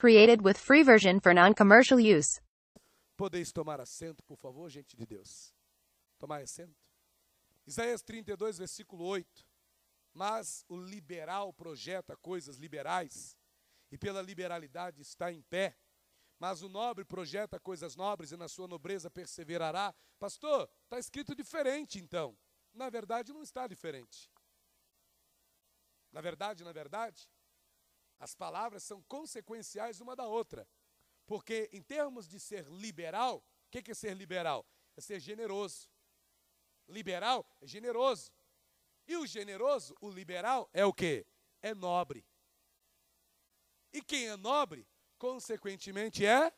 Created with free version for non-commercial use. Podeis tomar assento, por favor, gente de Deus. Tomar assento. Isaías 32, versículo 8. Mas o liberal projeta coisas liberais, e pela liberalidade está em pé. Mas o nobre projeta coisas nobres, e na sua nobreza perseverará. Pastor, está escrito diferente então. Na verdade, não está diferente. Na verdade, na verdade, as palavras são consequenciais uma da outra. Porque, em termos de ser liberal, o que é ser liberal? É ser generoso. Liberal é generoso. E o generoso, o liberal, é o que? É nobre. E quem é nobre, consequentemente, é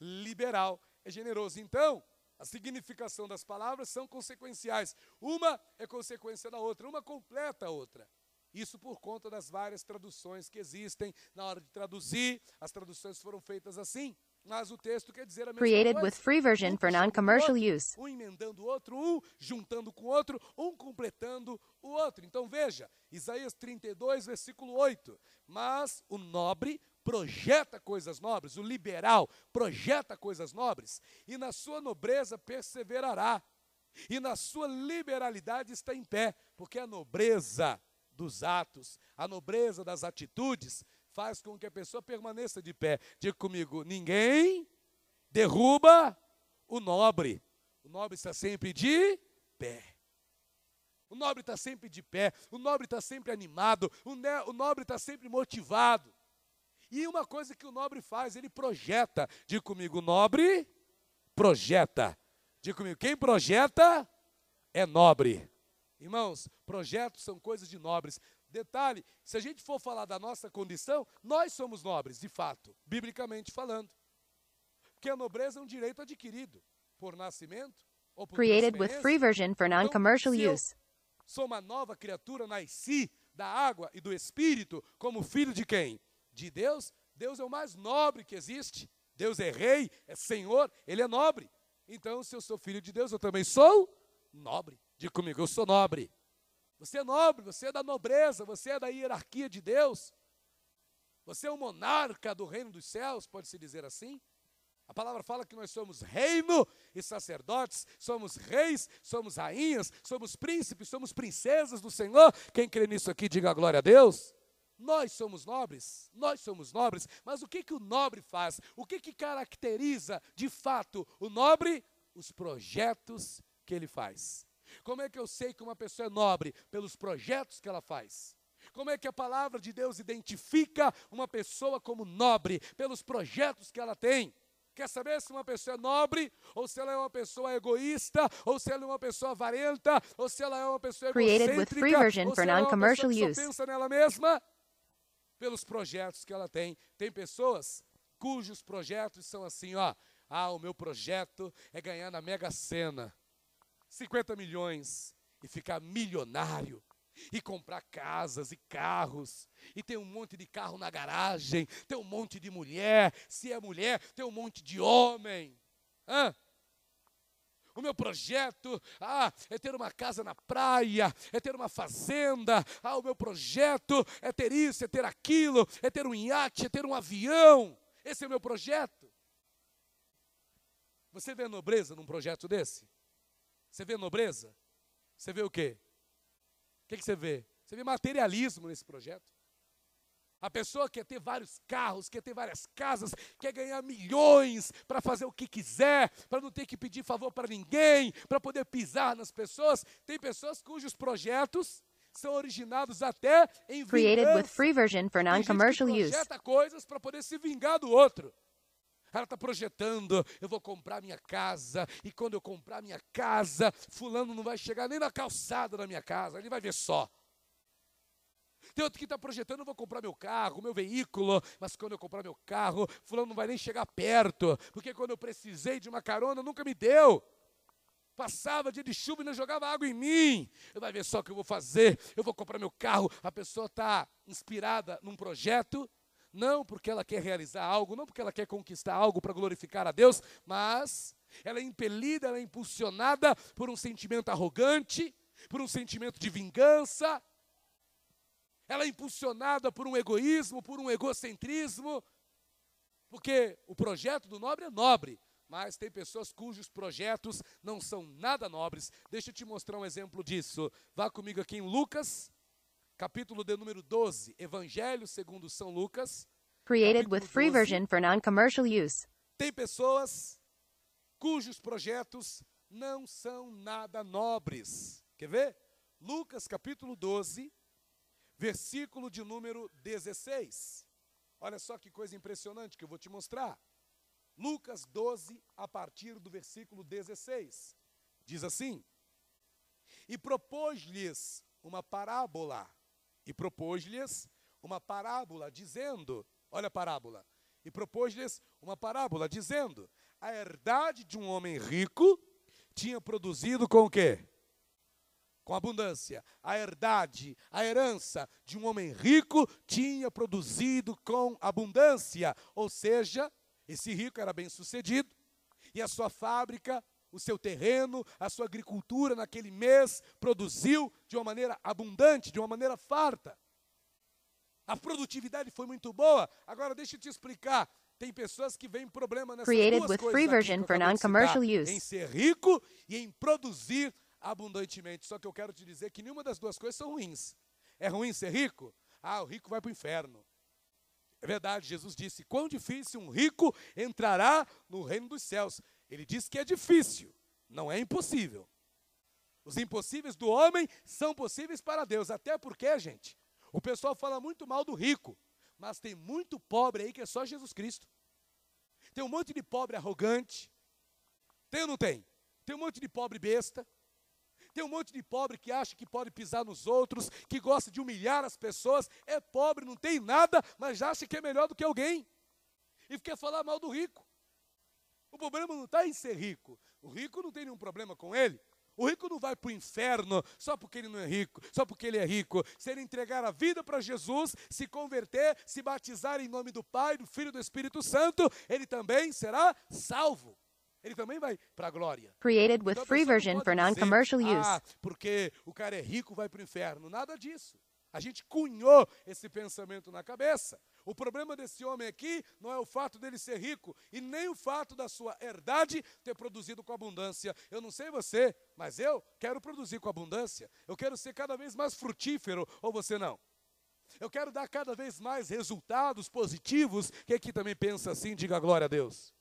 liberal, é generoso. Então, a significação das palavras são consequenciais. Uma é consequência da outra, uma completa a outra. Isso por conta das várias traduções que existem. Na hora de traduzir, as traduções foram feitas assim. Mas o texto quer dizer a mesma Created coisa. with free version Um for non-commercial use. Um emendando o outro, um juntando com o outro, um completando o outro. Então veja, Isaías 32, versículo 8. Mas o nobre projeta coisas nobres, o liberal projeta coisas nobres, e na sua nobreza perseverará, e na sua liberalidade está em pé, porque a nobreza dos atos, a nobreza das atitudes, faz com que a pessoa permaneça de pé. Diga comigo: ninguém derruba o nobre. O nobre está sempre de pé. O nobre está sempre de pé. O nobre está sempre animado. O, o nobre está sempre motivado. E uma coisa que o nobre faz, ele projeta. Diga comigo: o nobre projeta. Diga comigo: quem projeta é nobre. Irmãos, projetos são coisas de nobres. Detalhe: se a gente for falar da nossa condição, nós somos nobres, de fato, biblicamente falando. Porque a nobreza é um direito adquirido por nascimento ou por Created with free version for Então, non-commercial eu use. Sou uma nova criatura, nasci da água e do Espírito, como filho de quem? De Deus. Deus é o mais nobre que existe. Deus é rei, é senhor, ele é nobre. Então, se eu sou filho de Deus, eu também sou nobre. Diga comigo, eu sou nobre. Você é nobre, você é da nobreza, você é da hierarquia de Deus. Você é o monarca do reino dos céus, pode-se dizer assim? A palavra fala que nós somos reino e sacerdotes, somos reis, somos rainhas, somos príncipes, somos princesas do Senhor. Quem crê nisso aqui, diga glória a Deus. Nós somos nobres, nós somos nobres, mas o que, que o nobre faz? O que, que caracteriza de fato o nobre? Os projetos que ele faz. Como é que eu sei que uma pessoa é nobre? Pelos projetos que ela faz. Como é que a palavra de Deus identifica uma pessoa como nobre? Pelos projetos que ela tem. Quer saber se uma pessoa é nobre, ou se ela é uma pessoa egoísta, ou se ela é uma pessoa avarenta, ou se ela é uma pessoa Created with egocêntrica, free version ou se ela é uma pessoa que só pensa nela mesma? Pelos projetos que ela tem. Tem pessoas cujos projetos são assim, ó. Ah, o meu projeto é ganhar na Mega Sena 50 milhões e ficar milionário e comprar casas e carros e ter um monte de carro na garagem, ter um monte de mulher, se é mulher, ter um monte de homem. Hã? O meu projeto, ah, é ter uma casa na praia, é ter uma fazenda. Ah, o meu projeto é ter isso, é ter aquilo, é ter um iate, é ter um avião. Esse é o meu projeto. Você vê nobreza num projeto desse? Você vê nobreza? Você vê o quê? O que, que você vê? Você vê materialismo nesse projeto. A pessoa quer ter vários carros, quer ter várias casas, quer ganhar milhões para fazer o que quiser, para não ter que pedir favor para ninguém, para poder pisar nas pessoas. Tem pessoas cujos projetos são originados até em Created with vingança. free version for non-commercial use. projeta coisas para poder se vingar do outro. Ela está projetando, eu vou comprar minha casa, e quando eu comprar minha casa, fulano não vai chegar nem na calçada da minha casa, ele vai ver só. Tem outro que está projetando, eu vou comprar meu carro, meu veículo, mas quando eu comprar meu carro, fulano não vai nem chegar perto, porque quando eu precisei de uma carona, nunca me deu. Passava dia de chuva e não jogava água em mim. Eu vai ver só o que eu vou fazer. Eu vou comprar meu carro. A pessoa está inspirada num projeto, não porque ela quer realizar algo, não porque ela quer conquistar algo para glorificar a Deus, mas ela é impelida, ela é impulsionada por um sentimento arrogante, por um sentimento de vingança. Ela é impulsionada por um egoísmo, por um egocentrismo. Porque o projeto do nobre é nobre, mas tem pessoas cujos projetos não são nada nobres. Deixa eu te mostrar um exemplo disso. Vá comigo aqui em Lucas, capítulo de número 12, Evangelho segundo São Lucas. Created with free 12. version for non-commercial use. Tem pessoas cujos projetos não são nada nobres. Quer ver? Lucas capítulo 12, versículo de número 16. Olha só que coisa impressionante que eu vou te mostrar. Lucas 12, a partir do versículo 16. Diz assim: E propôs-lhes uma parábola. E propôs-lhes uma parábola, dizendo: Olha a parábola. E propôs-lhes uma parábola, dizendo: A herdade de um homem rico tinha produzido com o quê? Com abundância. A herdade, a herança de um homem rico tinha produzido com abundância. Ou seja, esse rico era bem sucedido e a sua fábrica, o seu terreno, a sua agricultura naquele mês produziu de uma maneira abundante, de uma maneira farta. A produtividade foi muito boa. Agora deixa eu te explicar. Tem pessoas que veem problema nessas Created duas with coisas free version for non-commercial use. Em ser rico e em produzir abundantemente. Só que eu quero te dizer que nenhuma das duas coisas são ruins. É ruim ser rico? Ah, o rico vai para o inferno. É verdade, Jesus disse: quão difícil um rico entrará no reino dos céus. Ele disse que é difícil, não é impossível. Os impossíveis do homem são possíveis para Deus. Até porque, gente, o pessoal fala muito mal do rico, mas tem muito pobre aí que é só Jesus Cristo. Tem um monte de pobre arrogante. Tem ou não tem? Tem um monte de pobre besta. Tem um monte de pobre que acha que pode pisar nos outros, que gosta de humilhar as pessoas. É pobre, não tem nada, mas acha que é melhor do que alguém. E quer falar mal do rico. O problema não está em ser rico. O rico não tem nenhum problema com ele. O rico não vai para o inferno só porque ele não é rico, só porque ele é rico. Se ele entregar a vida para Jesus, se converter, se batizar em nome do Pai, do Filho e do Espírito Santo, ele também será salvo. Ele também vai para a glória. Created with Então free version for non-commercial Ah, use. porque o cara é rico, vai para o inferno. Nada disso. A gente cunhou esse pensamento na cabeça. O problema desse homem aqui não é o fato dele ser rico e nem o fato da sua herdade ter produzido com abundância. Eu não sei você, mas eu quero produzir com abundância. Eu quero ser cada vez mais frutífero, ou você não? Eu quero dar cada vez mais resultados positivos. Quem aqui também pensa assim, diga glória a Deus.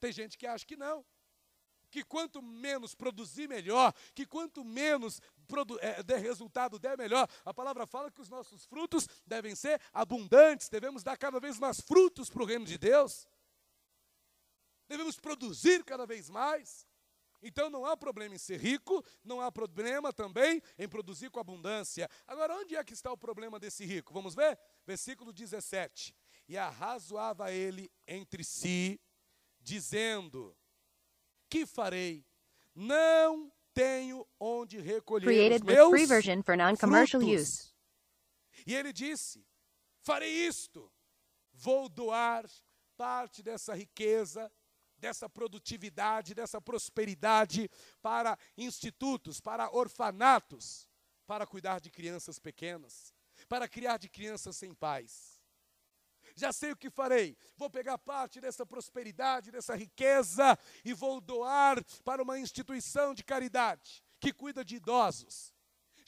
Tem gente que acha que não. Que quanto menos produzir, melhor. Que quanto menos eh, der resultado, der melhor. A palavra fala que os nossos frutos devem ser abundantes. Devemos dar cada vez mais frutos para o reino de Deus. Devemos produzir cada vez mais. Então não há problema em ser rico, não há problema também em produzir com abundância. Agora, onde é que está o problema desse rico? Vamos ver? Versículo 17. E arrazoava ele entre si, dizendo: Que farei? Não tenho onde recolher os Created with meus free version for non-commercial use. E ele disse: Farei isto, vou doar parte dessa riqueza, dessa produtividade, dessa prosperidade para institutos, para orfanatos, para cuidar de crianças pequenas, para criar de crianças sem pais. Já sei o que farei. Vou pegar parte dessa prosperidade, dessa riqueza e vou doar para uma instituição de caridade que cuida de idosos.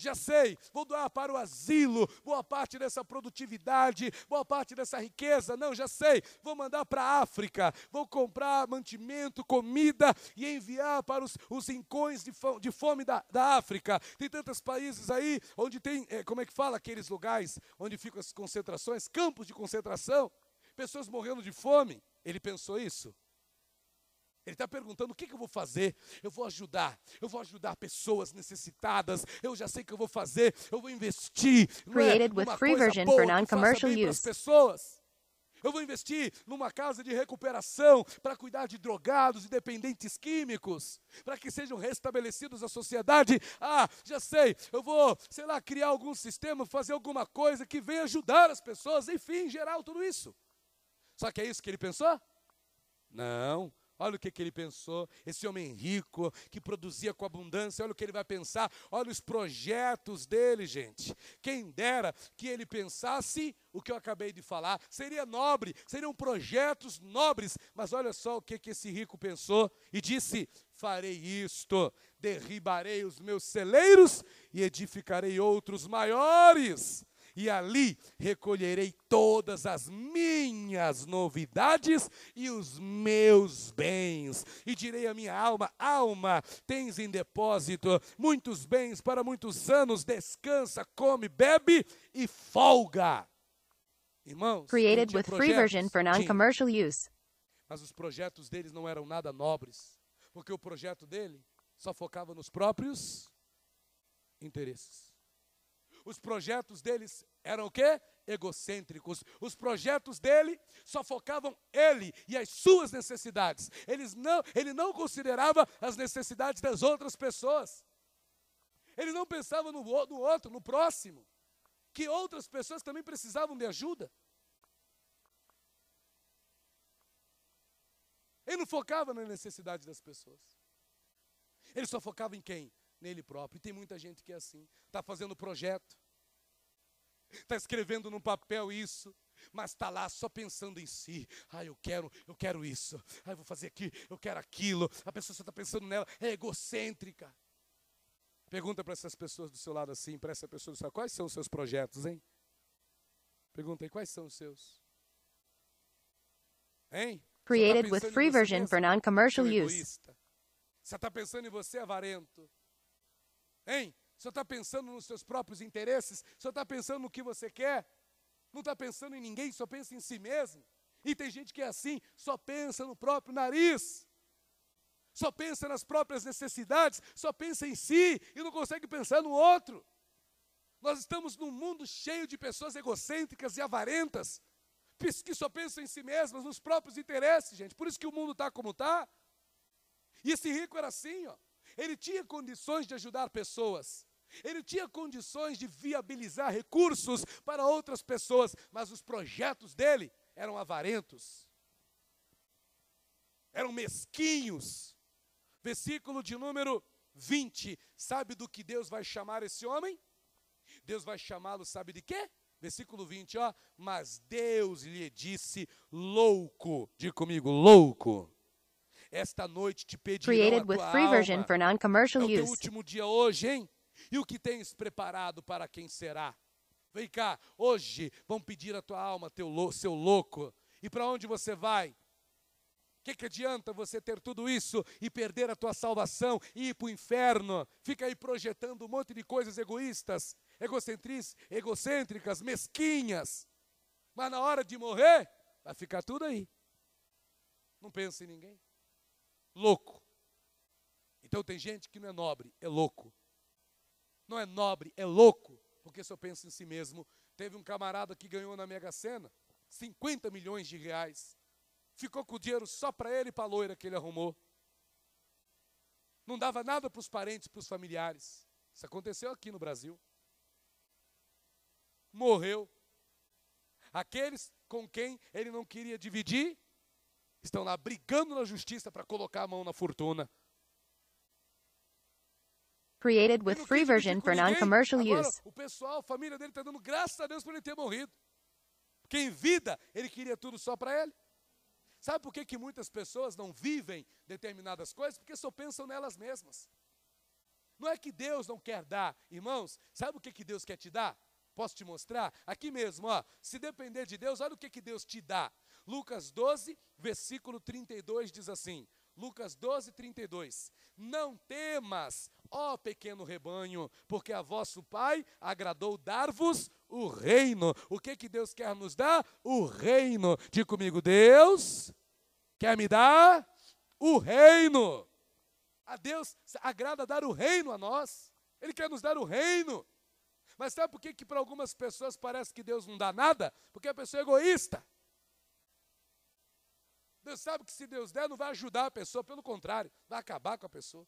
Já sei, vou doar para o asilo, boa parte dessa produtividade, boa parte dessa riqueza. Não, já sei, vou mandar para a África, vou comprar mantimento, comida e enviar para os, os rincões de, fo- de fome da, da África. Tem tantos países aí onde tem, eh, como é que fala, aqueles lugares onde ficam as concentrações, campos de concentração, pessoas morrendo de fome. Ele pensou isso? Ele está perguntando o que, que eu vou fazer. Eu vou ajudar. Eu vou ajudar pessoas necessitadas. Eu já sei o que eu vou fazer. Eu vou investir. é, Created with numa free version for non-commercial use. pessoas. Eu vou investir numa casa de recuperação para cuidar de drogados e dependentes químicos, para que sejam restabelecidos à sociedade. Ah, já sei, eu vou, sei lá, criar algum sistema, fazer alguma coisa que venha ajudar as pessoas, enfim, em geral, tudo isso. Só que é isso que ele pensou? Não, Olha o que, que ele pensou. Esse homem rico, que produzia com abundância, olha o que ele vai pensar. Olha os projetos dele, gente. Quem dera que ele pensasse o que eu acabei de falar. Seria nobre, seriam projetos nobres. Mas olha só o que, que esse rico pensou. E disse: Farei isto, derribarei os meus celeiros e edificarei outros maiores e ali recolherei todas as minhas novidades e os meus bens. E direi à minha alma: Alma, tens em depósito muitos bens para muitos anos, descansa, come, bebe e folga. Irmãos, Created with free version for non-commercial use. Mas os projetos deles não eram nada nobres, porque o projeto dele só focava nos próprios interesses. Os projetos deles eram o quê? Egocêntricos. Os projetos dele só focavam ele e as suas necessidades. Eles não, ele não considerava as necessidades das outras pessoas. Ele não pensava no, no outro, no próximo. Que outras pessoas também precisavam de ajuda. Ele não focava na necessidade das pessoas. Ele só focava em quem? Nele próprio. E tem muita gente que é assim, está fazendo projeto, está escrevendo no papel isso, mas está lá só pensando em si. Ah, eu quero, eu quero isso. Ah, eu vou fazer aqui, eu quero aquilo. A pessoa só está pensando nela, é egocêntrica. Pergunta para essas pessoas do seu lado assim, para essa pessoa do seu lado, quais são os seus projetos, hein? Pergunta aí, quais são os seus? Hein? Created tá with free version for non-commercial use. Você está pensando em você, avarento? Hein? Senhor está pensando nos seus próprios interesses? Senhor está pensando no que você quer? Não está pensando em ninguém, só pensa em si mesmo? E tem gente que é assim, só pensa no próprio nariz, só pensa nas próprias necessidades, só pensa em si e não consegue pensar no outro. Nós estamos num mundo cheio de pessoas egocêntricas e avarentas, que só pensam em si mesmas, nos próprios interesses, gente. Por isso que o mundo está como está. E esse rico era assim, ó. Ele tinha condições de ajudar pessoas. Ele tinha condições de viabilizar recursos para outras pessoas, mas os projetos dele eram avarentos, eram mesquinhos. Versículo de número 20. Sabe do que Deus vai chamar esse homem? Deus vai chamá-lo, sabe de quê? Versículo 20, ó. Mas Deus lhe disse louco. Diga comigo, louco. Esta noite te pedirão Created a with tua free alma. version for non-commercial É o teu último dia hoje, hein? E o que tens preparado para quem será? Vem cá, hoje vão pedir a tua alma, teu seu louco. E para onde você vai? O que, que adianta você ter tudo isso e perder a tua salvação e ir para o inferno? Fica aí projetando um monte de coisas egoístas, egocêntricas, mesquinhas. Mas na hora de morrer, vai ficar tudo aí. Não pensa em ninguém. Louco. Então tem gente que não é nobre, é louco. Não é nobre, é louco, porque só pensa em si mesmo. Teve um camarada que ganhou na Mega Sena 50 milhões de reais. Ficou com o dinheiro só para ele e para a loira que ele arrumou. Não dava nada para os parentes, para os familiares. Isso aconteceu aqui no Brasil. Morreu. Aqueles com quem ele não queria dividir estão lá brigando na justiça para colocar a mão na fortuna. Created with free version for non-commercial use. O pessoal, a família dele está dando graças a Deus por ele ter morrido. Porque em vida ele queria tudo só para ele. Sabe por que, que muitas pessoas não vivem determinadas coisas? Porque só pensam nelas mesmas. Não é que Deus não quer dar, irmãos. Sabe o que, que Deus quer te dar? Posso te mostrar? Aqui mesmo, ó. Se depender de Deus, olha o que, que Deus te dá. Lucas 12, versículo 32 diz assim: Lucas 12, 32. Não temas, ó pequeno rebanho, porque a vosso Pai agradou dar-vos o reino. O que, que Deus quer nos dar? O reino. Diga comigo, Deus quer me dar o reino. A Deus agrada dar o reino a nós. Ele quer nos dar o reino. Mas sabe por que, que para algumas pessoas parece que Deus não dá nada? Porque a pessoa é egoísta. Deus sabe que se Deus der, não vai ajudar a pessoa, pelo contrário, vai acabar com a pessoa.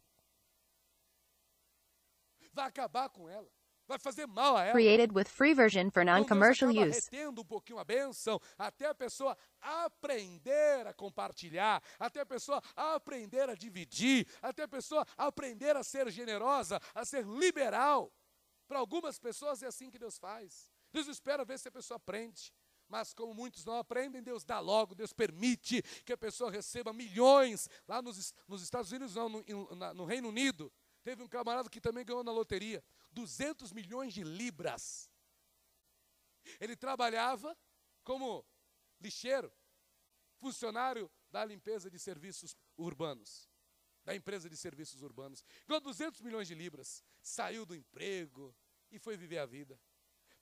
Vai acabar com ela. vai fazer mal a ela. Created with free version for Então non-commercial acaba use. retendo um pouquinho a bênção, até a pessoa aprender a compartilhar, até a pessoa aprender a dividir, até a pessoa aprender a ser generosa, a ser liberal. Para algumas pessoas é assim que Deus faz. Deus espera ver se a pessoa aprende. Mas como muitos não aprendem, Deus dá logo, Deus permite que a pessoa receba milhões. Lá nos, nos Estados Unidos, não, no, na- no Reino Unido, teve um camarada que também ganhou na loteria 200 milhões de libras. Ele trabalhava como lixeiro, funcionário da limpeza de serviços urbanos, da empresa de serviços urbanos. Ganhou 200 milhões de libras, saiu do emprego e foi viver a vida.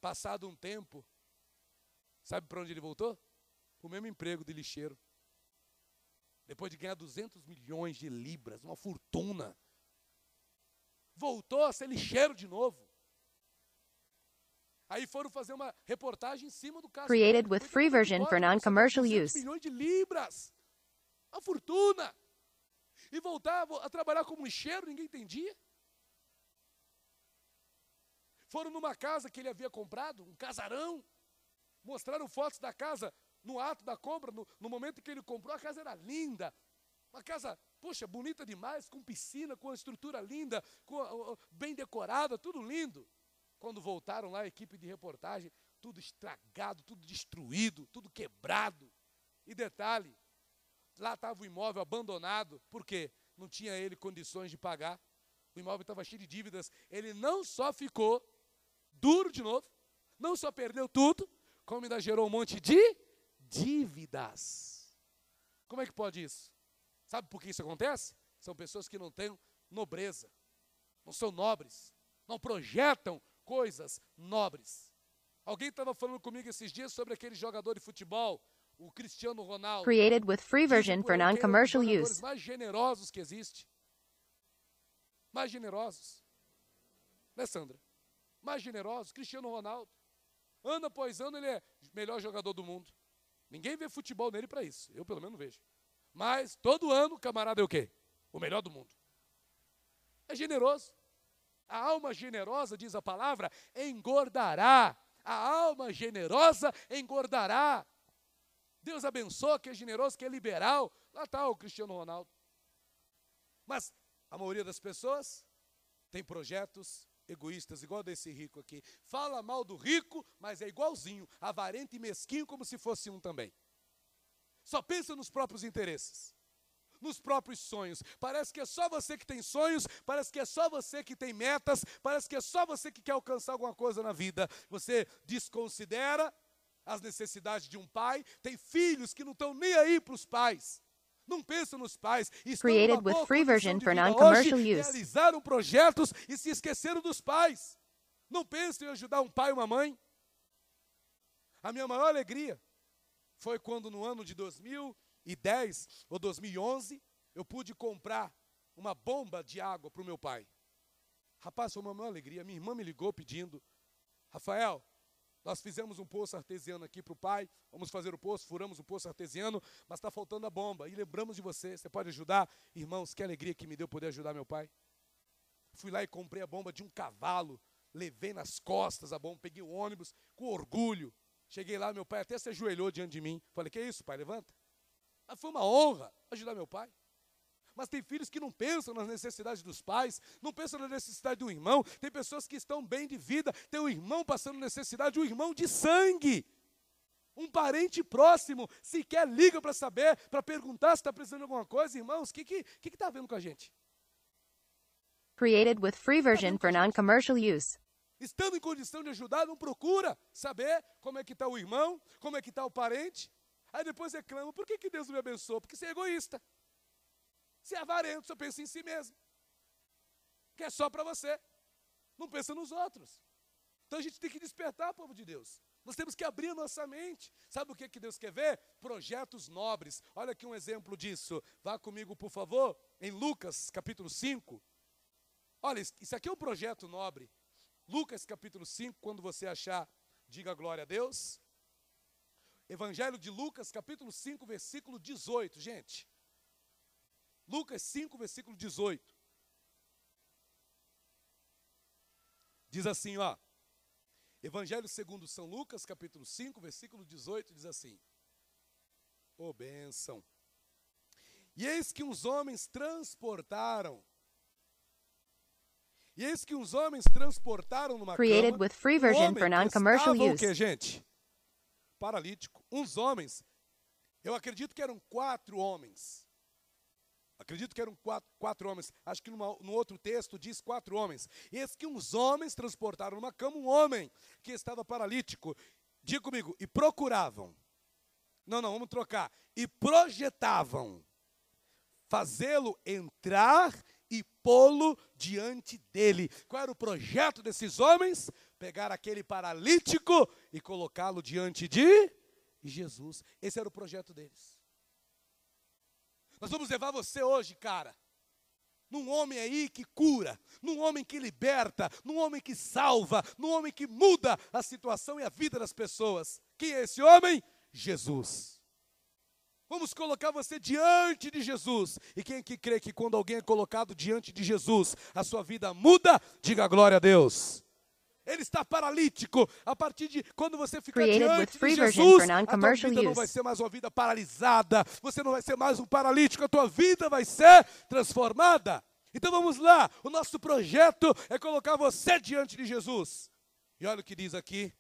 Passado um tempo, sabe para onde ele voltou? Para o mesmo emprego de lixeiro. Depois de ganhar 200 milhões de libras, uma fortuna. Voltou a ser lixeiro de novo. Aí foram fazer uma reportagem em cima do caso. Created with free version for non-commercial ganhar 200 use. milhões de libras. Uma fortuna. E voltar a- a trabalhar como lixeiro, ninguém entendia. Foram numa casa que ele havia comprado, um casarão. Mostraram fotos da casa no ato da compra, no, no momento que ele comprou, a casa era linda. Uma casa, poxa, bonita demais, com piscina, com uma estrutura linda, com, bem decorada, tudo lindo. Quando voltaram lá, a equipe de reportagem, tudo estragado, tudo destruído, tudo quebrado. E detalhe, lá estava o imóvel abandonado, por quê? Não tinha ele condições de pagar. O imóvel estava cheio de dívidas. Ele não só ficou duro de novo, não só perdeu tudo, como ainda gerou um monte de dívidas. Como é que pode isso? Sabe por que isso acontece? São pessoas que não têm nobreza, não são nobres, não projetam coisas nobres. Alguém estava falando comigo esses dias sobre aquele jogador de futebol, o Cristiano Ronaldo. Created with free version for non-commercial use. mais generosos que existe. Mais generosos. Né, Sandra? Mais generosos. Cristiano Ronaldo. Ano após ano ele é melhor jogador do mundo. Ninguém vê futebol nele para isso. Eu pelo menos não vejo. Mas todo ano o camarada é o quê? O melhor do mundo. É generoso. A alma generosa, diz a palavra, engordará. A alma generosa engordará. Deus abençoa que é generoso, que é liberal. Lá está o Cristiano Ronaldo. Mas a maioria das pessoas tem projetos egoístas, igual desse rico aqui. Fala mal do rico, mas é igualzinho, avarento e mesquinho, como se fosse um também. Só pensa nos próprios interesses, nos próprios sonhos. Parece que é só você que tem sonhos, parece que é só você que tem metas, parece que é só você que quer alcançar alguma coisa na vida. Você desconsidera as necessidades de um pai, tem filhos que não estão nem aí para os pais. Não pensam nos pais. Estão Created with free version for non-commercial use. Realizaram projetos e se esqueceram dos pais. Não pensem em ajudar um pai e uma mãe. A minha maior alegria foi quando no ano de 2010 ou 2011 eu pude comprar uma bomba de água para o meu pai. Rapaz, foi uma maior alegria. Minha irmã me ligou pedindo: Rafael, nós fizemos um poço artesiano aqui para o pai, vamos fazer o poço, furamos o poço artesiano, mas está faltando a bomba. E lembramos de você, você pode ajudar? Irmãos, que alegria que me deu poder ajudar meu pai. Fui lá e comprei a bomba de um cavalo, levei nas costas a bomba, peguei o ônibus com orgulho. Cheguei lá, meu pai até se ajoelhou diante de mim. Falei, que isso, pai, levanta. Mas foi uma honra ajudar meu pai. Mas tem filhos que não pensam nas necessidades dos pais, não pensam na necessidade do irmão. Tem pessoas que estão bem de vida, tem um irmão passando necessidade, um irmão de sangue. Um parente próximo sequer liga para saber, para perguntar se está precisando de alguma coisa. Irmãos, o que está que, que tá vendo com a gente? Created with free version for non-commercial use. Estando em condição de ajudar, não procura saber como é que está o irmão, como é que está o parente. Aí depois reclama, por que, que Deus não me abençoou? Porque você é egoísta. Você é avarento, só pensa em si mesmo. Que é só para você. Não pensa nos outros. Então a gente tem que despertar, povo de Deus. Nós temos que abrir a nossa mente. Sabe o que, que Deus quer ver? Projetos nobres. Olha aqui um exemplo disso. Vá comigo, por favor, em Lucas capítulo 5. Olha, isso aqui é um projeto nobre. Lucas capítulo 5, quando você achar, diga glória a Deus. Evangelho de Lucas, capítulo 5, versículo 18, gente. Lucas 5, versículo 18. Diz assim, ó. Evangelho segundo São Lucas, capítulo 5, versículo 18, diz assim: Ô oh, bênção. E eis que uns homens transportaram. E eis que uns homens transportaram numa Created cama with free um version homem for que non-commercial estava o use. quê, gente? Paralítico. Uns homens. Eu acredito que eram quatro homens. Acredito que eram quatro, quatro homens. Acho que numa, no outro texto diz quatro homens. Eis que uns homens transportaram numa cama um homem que estava paralítico. Diga comigo, e procuravam. Não, não, vamos trocar. E projetavam fazê-lo entrar e pô-lo diante dele. Qual era o projeto desses homens? Pegar aquele paralítico e colocá-lo diante de Jesus. Esse era o projeto deles. Nós vamos levar você hoje, cara, num homem aí que cura, num homem que liberta, num homem que salva, num homem que muda a situação e a vida das pessoas. Quem é esse homem? Jesus. Vamos colocar você diante de Jesus. E quem que crê que quando alguém é colocado diante de Jesus, a sua vida muda? Diga glória a Deus. Ele está paralítico. A partir de quando você ficar diante de Jesus, a tua vida não vai ser mais uma vida paralisada. Você não vai ser mais um paralítico. A tua vida vai ser transformada. Então vamos lá. O nosso projeto é colocar você diante de Jesus. E olha o que diz aqui.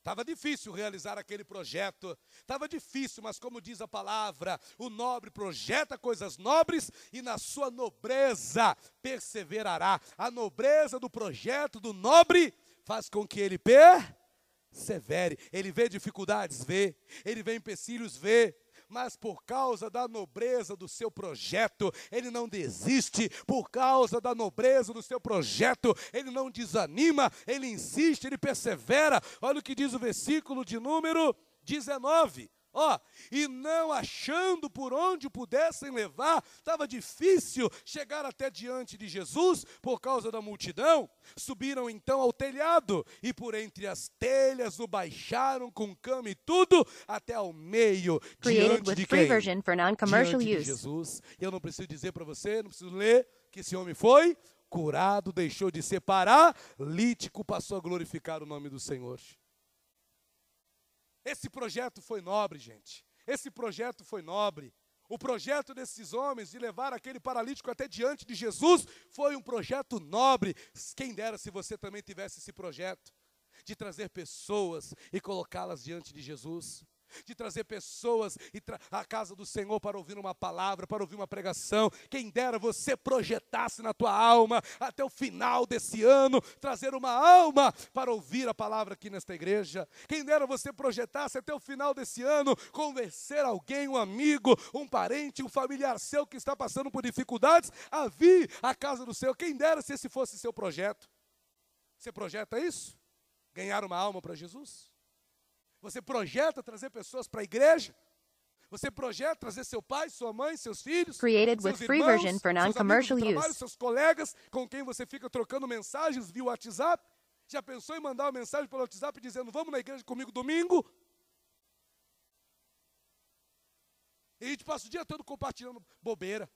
Estava difícil realizar aquele projeto, estava difícil, mas como diz a palavra, o nobre projeta coisas nobres e na sua nobreza perseverará. A nobreza do projeto do nobre faz com que ele persevere. Ele vê dificuldades, vê. Ele vê empecilhos, vê mas por causa da nobreza do seu projeto, ele não desiste, por causa da nobreza do seu projeto, ele não desanima, ele insiste, ele persevera. Olha o que diz o versículo de número 19. Ó, e não achando por onde o pudessem levar, estava difícil chegar até diante de Jesus por causa da multidão. Subiram então ao telhado e por entre as telhas o baixaram com cama e tudo até ao meio Created diante de free quem? version for non-commercial diante de use. Jesus. E eu não preciso dizer para você, não preciso ler que esse homem foi curado, deixou de ser paralítico, passou a glorificar o nome do Senhor. Esse projeto foi nobre, gente. Esse projeto foi nobre. O projeto desses homens de levar aquele paralítico até diante de Jesus foi um projeto nobre. Quem dera se você também tivesse esse projeto de trazer pessoas e colocá-las diante de Jesus. De trazer pessoas à casa do Senhor para ouvir uma palavra, para ouvir uma pregação. Quem dera você projetasse na tua alma até o final desse ano, trazer uma alma para ouvir a palavra aqui nesta igreja. Quem dera você projetasse até o final desse ano, convencer alguém, um amigo, um parente, um familiar seu que está passando por dificuldades, a vir à casa do Senhor. Quem dera se esse fosse seu projeto. Você projeta isso? Ganhar uma alma para Jesus? Você projeta trazer pessoas para a igreja? Você projeta trazer seu pai, sua mãe, seus filhos? Created seus with free irmãos, version for non-commercial trabalho, use. seus colegas com quem você fica trocando mensagens via WhatsApp? Já pensou em mandar uma mensagem pelo WhatsApp dizendo: Vamos na igreja comigo domingo? E a gente passa o dia todo compartilhando bobeira.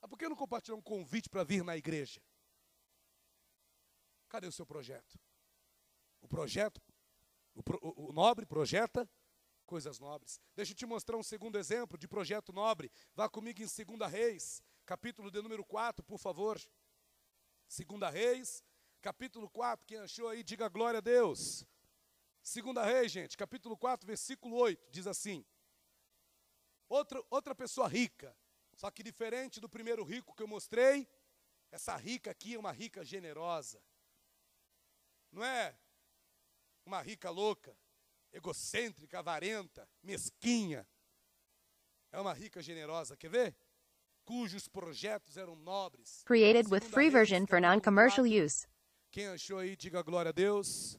Mas por que não compartilhar um convite para vir na igreja? Cadê o seu projeto? O projeto, o, o nobre projeta coisas nobres. Deixa eu te mostrar um segundo exemplo de projeto nobre. Vá comigo em 2 Reis, capítulo de número 4, por favor. 2 Reis, capítulo 4. Quem achou aí, diga glória a Deus. 2 Reis, gente, capítulo 4, versículo 8, diz assim: outra, outra pessoa rica, só que diferente do primeiro rico que eu mostrei, essa rica aqui é uma rica generosa. Não é uma rica louca, egocêntrica, avarenta, mesquinha. É uma rica generosa, quer ver? Cujos projetos eram nobres. Created with Segunda free version for non-commercial 4. use. Quem achou aí, diga glória a Deus.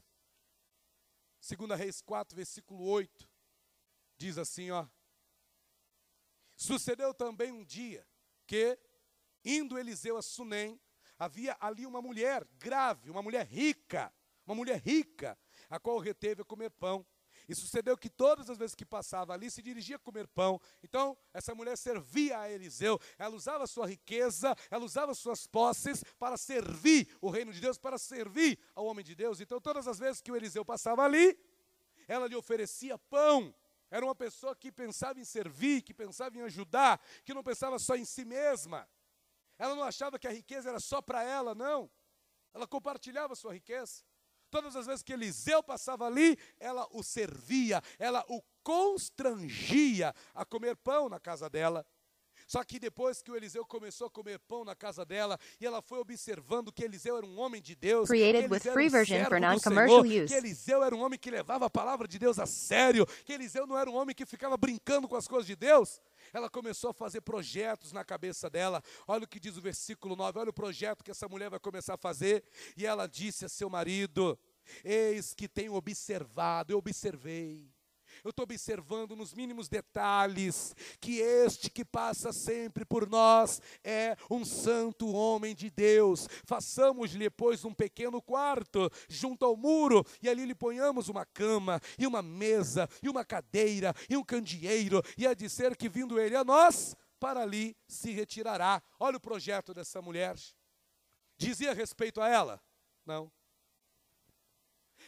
2 Reis 4, versículo 8. Diz assim, ó. Sucedeu também um dia que, indo Eliseu a Sunem, havia ali uma mulher grave, uma mulher rica, uma mulher rica, a qual reteve a comer pão. E sucedeu que todas as vezes que passava ali, se dirigia a comer pão. Então, essa mulher servia a Eliseu. Ela usava sua riqueza, ela usava suas posses para servir o reino de Deus, para servir ao homem de Deus. Então, todas as vezes que o Eliseu passava ali, ela lhe oferecia pão. Era uma pessoa que pensava em servir, que pensava em ajudar, que não pensava só em si mesma. Ela não achava que a riqueza era só para ela, não. Ela compartilhava sua riqueza. Todas as vezes que Eliseu passava ali, ela o servia, ela o constrangia a comer pão na casa dela. Só que depois que o Eliseu começou a comer pão na casa dela, e ela foi observando que Eliseu era um homem de Deus, Created que with Eliseu free version for non-commercial use. que Eliseu era um homem que levava a palavra de Deus a sério, que Eliseu não era um homem que ficava brincando com as coisas de Deus. Ela começou a fazer projetos na cabeça dela. Olha o que diz o versículo 9, olha o projeto que essa mulher vai começar a fazer. E ela disse a seu marido: Eis que tenho observado, eu observei. Eu estou observando nos mínimos detalhes que este que passa sempre por nós é um santo homem de Deus. Façamos-lhe, pois, um pequeno quarto junto ao muro e ali lhe ponhamos uma cama e uma mesa e uma cadeira e um candeeiro e há de ser que vindo ele a nós, para ali se retirará. Olha o projeto dessa mulher. Dizia respeito a ela? Não.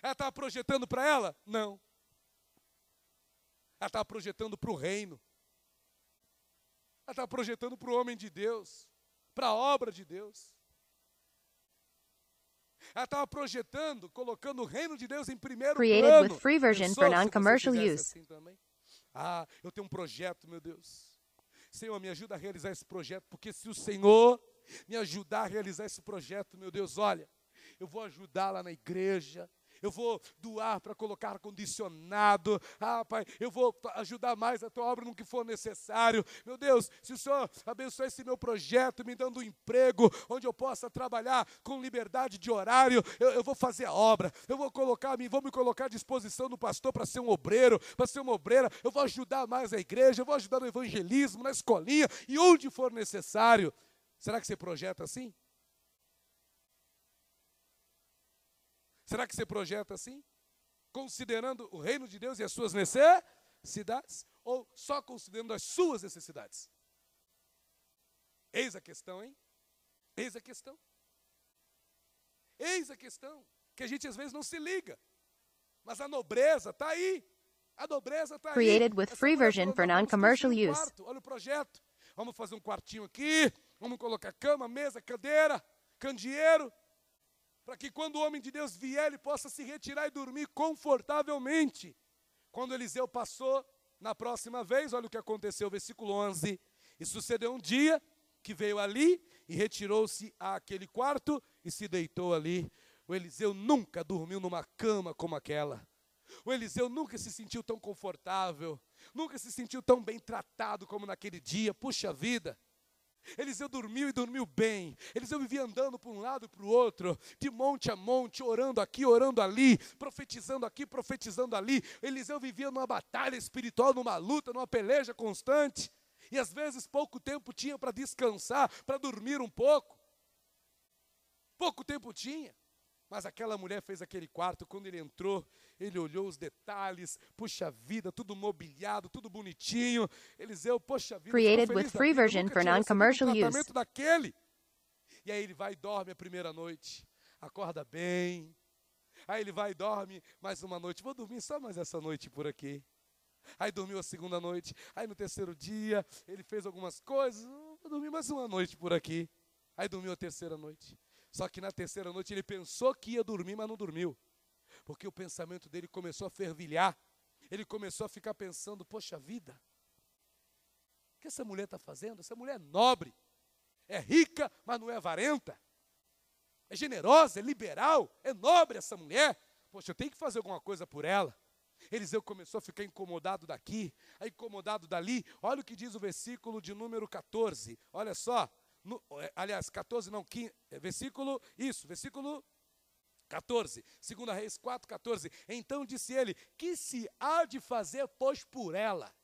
Ela estava projetando para ela? Não. Ela estava projetando para o reino. Ela estava projetando para o homem de Deus, para a obra de Deus. Ela estava projetando, colocando o reino de Deus em primeiro Created plano. with free version Pensou for non-commercial use. assim? Ah, eu tenho um projeto, meu Deus. Senhor, me ajuda a realizar esse projeto, porque se o Senhor me ajudar a realizar esse projeto, meu Deus, olha, eu vou ajudar lá na igreja, eu vou doar para colocar ar-condicionado, ah, Pai, eu vou ajudar mais a tua obra no que for necessário. Meu Deus, se o Senhor abençoar esse meu projeto, me dando um emprego onde eu possa trabalhar com liberdade de horário, eu, eu vou fazer a obra, eu vou colocar, vou me colocar à disposição do pastor para ser um obreiro, para ser uma obreira, eu vou ajudar mais a igreja, eu vou ajudar no evangelismo, na escolinha e onde for necessário. Será que você projeta assim? Será que você projeta assim? Considerando o reino de Deus e as suas necessidades? Ou só considerando as suas necessidades? Eis a questão, hein? Eis a questão. Eis a questão. Que a gente às vezes não se liga. Mas a nobreza está aí. A nobreza está aí. Created with free version for "Não, vamos non-commercial um use." Olha o projeto. Vamos fazer um quartinho aqui. Vamos colocar cama, mesa, cadeira, candeeiro para que quando o homem de Deus vier, ele possa se retirar e dormir confortavelmente. Quando Eliseu passou na próxima vez, olha o que aconteceu, versículo 11. E sucedeu um dia que veio ali e retirou-se àquele quarto e se deitou ali. O Eliseu nunca dormiu numa cama como aquela. O Eliseu nunca se sentiu tão confortável, nunca se sentiu tão bem tratado como naquele dia. Puxa vida! Eliseu dormiu e dormiu bem. Eliseu vivia andando para um lado e para o outro, de monte a monte, orando aqui, orando ali, profetizando aqui, profetizando ali. Eliseu vivia numa batalha espiritual, numa luta, numa peleja constante. E às vezes pouco tempo tinha para descansar, para dormir um pouco. Pouco tempo tinha. Mas aquela mulher fez aquele quarto, quando ele entrou, ele olhou os detalhes, puxa vida, tudo mobiliado, tudo bonitinho. Eliseu, poxa vida, Created with free version for non-commercial use. daquele. E aí ele vai e dorme a primeira noite, acorda bem. Aí ele vai e dorme mais uma noite. Vou dormir só mais essa noite por aqui. Aí dormiu a segunda noite. Aí no terceiro dia ele fez algumas coisas. "Hum, Vou dormir mais uma noite por aqui. Aí dormiu a terceira noite. Só que na terceira noite ele pensou que ia dormir, mas não dormiu. Porque o pensamento dele começou a fervilhar. Ele começou a ficar pensando: poxa vida, o que essa mulher está fazendo? Essa mulher é nobre, é rica, mas não é avarenta. É generosa, é liberal, é nobre essa mulher. Poxa, eu tenho que fazer alguma coisa por ela. Eliseu começou a ficar incomodado daqui, incomodado dali. Olha o que diz o versículo de número 14. Olha só. No- é, aliás, 14 não, 15, é, versículo, isso, versículo 14. 2 Reis 4, 14. Então disse ele: Que se há de fazer, pois, por ela?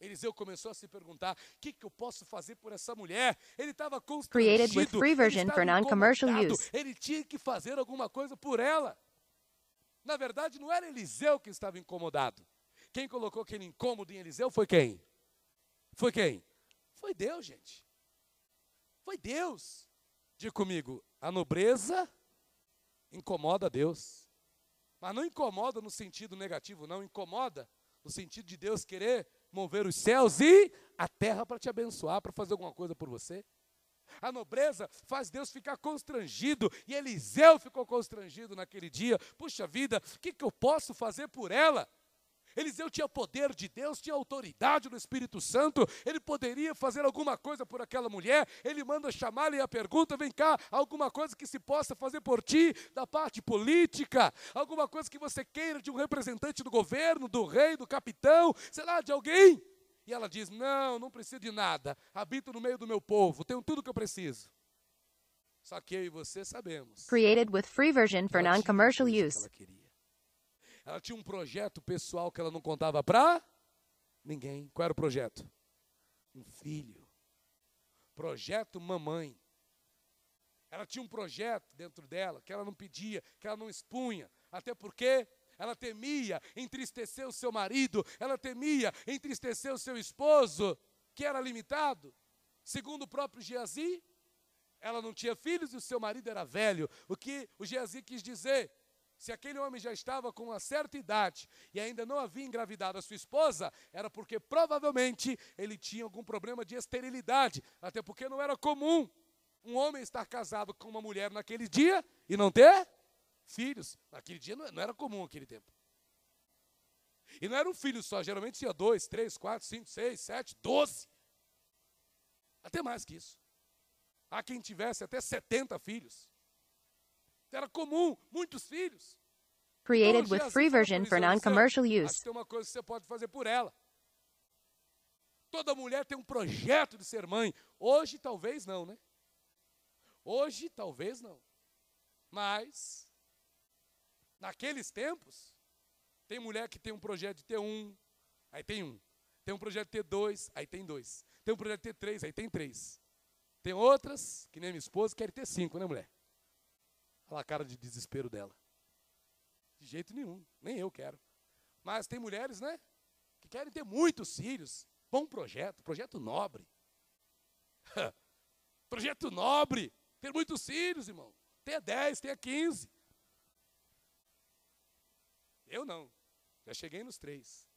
Eliseu começou a se perguntar: o que, que eu posso fazer por essa mulher? Ele estava constrangido. Created with free ele version estava for non-commercial incomodado, use. Ele tinha que fazer alguma coisa por ela. Na verdade, não era Eliseu que estava incomodado. Quem colocou aquele incômodo em Eliseu foi quem? Foi quem? Foi Deus, gente. Foi Deus. Diga comigo, a nobreza incomoda Deus. Mas não incomoda no sentido negativo, não. Incomoda no sentido de Deus querer mover os céus e a terra para te abençoar, para fazer alguma coisa por você. A nobreza faz Deus ficar constrangido, e Eliseu ficou constrangido naquele dia. Puxa vida, o que, que eu posso fazer por ela? Eliseu tinha poder de Deus, tinha autoridade do Espírito Santo, ele poderia fazer alguma coisa por aquela mulher. Ele manda chamar e a pergunta: vem cá, alguma coisa que se possa fazer por ti da parte política, alguma coisa que você queira de um representante do governo, do rei, do capitão, sei lá, de alguém. E ela diz: Não, não preciso de nada. Habito no meio do meu povo, tenho tudo que eu preciso. Só que eu e você sabemos. Created with free version for non-commercial coisa que use. Ela, queria. Ela tinha um projeto pessoal que ela não contava para ninguém. Qual era o projeto? Um filho. Projeto mamãe. Ela tinha um projeto dentro dela que ela não pedia, que ela não expunha. Até porque ela temia entristecer o seu marido, ela temia entristecer o seu esposo, que era limitado. Segundo o próprio Geazi, ela não tinha filhos e o seu marido era velho. O que o Geazi quis dizer? Se aquele homem já estava com uma certa idade e ainda não havia engravidado a sua esposa, era porque provavelmente ele tinha algum problema de esterilidade. Até porque não era comum um homem estar casado com uma mulher naquele dia e não ter filhos. Naquele dia não era comum aquele tempo. E não era um filho só, geralmente tinha dois, três, quatro, cinco, seis, sete, doze. Até mais que isso. Há quem tivesse até 70 filhos. Era comum, muitos filhos. Created Então, with free version for Eliseu, non-commercial Acho use. tem uma coisa que você pode fazer por ela. Toda mulher tem um projeto de ser mãe. Hoje talvez não, né? Hoje talvez não. Mas naqueles tempos tem mulher que tem um projeto de ter um, aí tem um. Tem um projeto de ter dois, aí tem dois. Tem um projeto de ter três, aí tem três. Tem outras, que nem minha esposa, querem ter cinco, né, mulher? Olha a cara de desespero dela. De jeito nenhum, nem eu quero. Mas tem mulheres, né? Que querem ter muitos filhos. Bom projeto, projeto nobre. projeto nobre. Ter muitos filhos, irmão. Tenha 10, tenha 15. Eu não. Já cheguei nos três.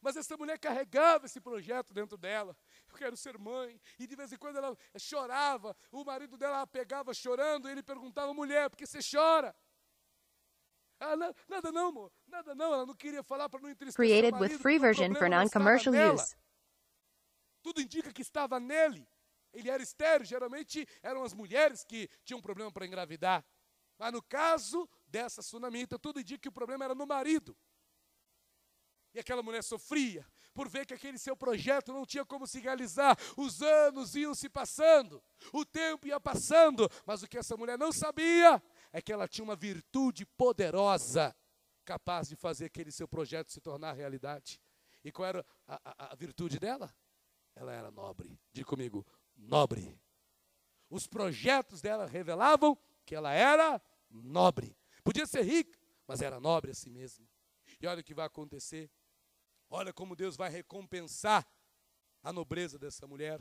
Mas essa mulher carregava esse projeto dentro dela. Eu quero ser mãe. E de vez em quando ela chorava. O marido dela a pegava chorando. E ele perguntava, mulher, por que você chora? Ah, na- nada não, amor. Nada não. Ela não queria falar para não entristecer Created o with marido, free version for não non-commercial use. Tudo indica que estava nele. Ele era estéreo. Geralmente eram as mulheres que tinham problema para engravidar. Mas no caso dessa sunamita, tudo indica que o problema era no marido. E aquela mulher sofria por ver que aquele seu projeto não tinha como se realizar. Os anos iam se passando, o tempo ia passando, mas o que essa mulher não sabia é que ela tinha uma virtude poderosa capaz de fazer aquele seu projeto se tornar realidade. E qual era a, a- a virtude dela? Ela era nobre. Diga comigo, nobre. Os projetos dela revelavam que ela era nobre. Podia ser rica, mas era nobre assim mesmo. E olha o que vai acontecer. Olha como Deus vai recompensar a nobreza dessa mulher.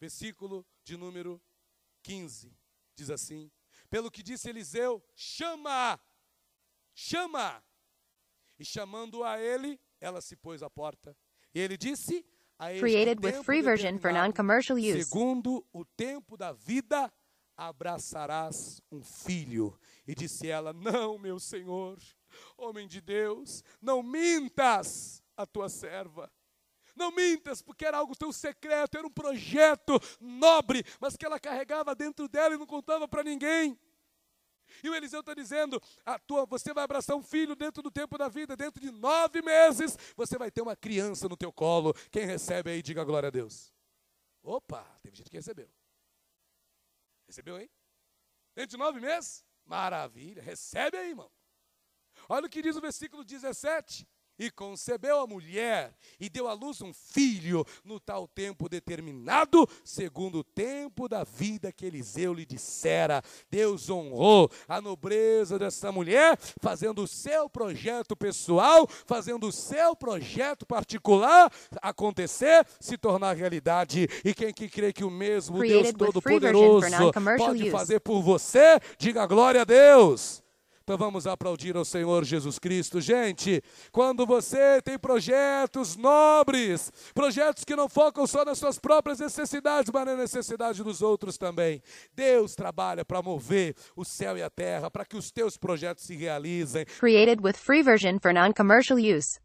Versículo de número 15 diz assim: Pelo que disse Eliseu, chama, chama. E chamando a ele, ela se pôs à porta. E ele disse: a este Created with free version for non-commercial use. Segundo o tempo da vida, abraçarás um filho. E disse ela: Não, meu senhor, homem de Deus, não mintas a tua serva. Não mintas, porque era algo tão secreto, era um projeto nobre, mas que ela carregava dentro dela e não contava para ninguém. E o Eliseu está dizendo: a tua, você vai abraçar um filho dentro do tempo da vida, dentro de nove meses, você vai ter uma criança no teu colo. Quem recebe aí, diga glória a Deus. Opa, teve gente que recebeu. Recebeu, hein? Dentro de nove meses? Maravilha, recebe aí, irmão. Olha o que diz o versículo 17. E concebeu a mulher e deu à luz um filho no tal tempo determinado, segundo o tempo da vida que Eliseu lhe dissera. Deus honrou a nobreza dessa mulher, fazendo o seu projeto pessoal, fazendo o seu projeto particular acontecer, se tornar realidade. E quem que crê que o mesmo Deus Todo-Poderoso pode fazer por você, diga glória a Deus. Então vamos aplaudir ao Senhor Jesus Cristo. Gente, quando você tem projetos nobres, projetos que não focam só nas suas próprias necessidades, mas na necessidade dos outros também. Deus trabalha para mover o céu e a terra, para que os teus projetos se realizem. Created with free version for non-commercial use.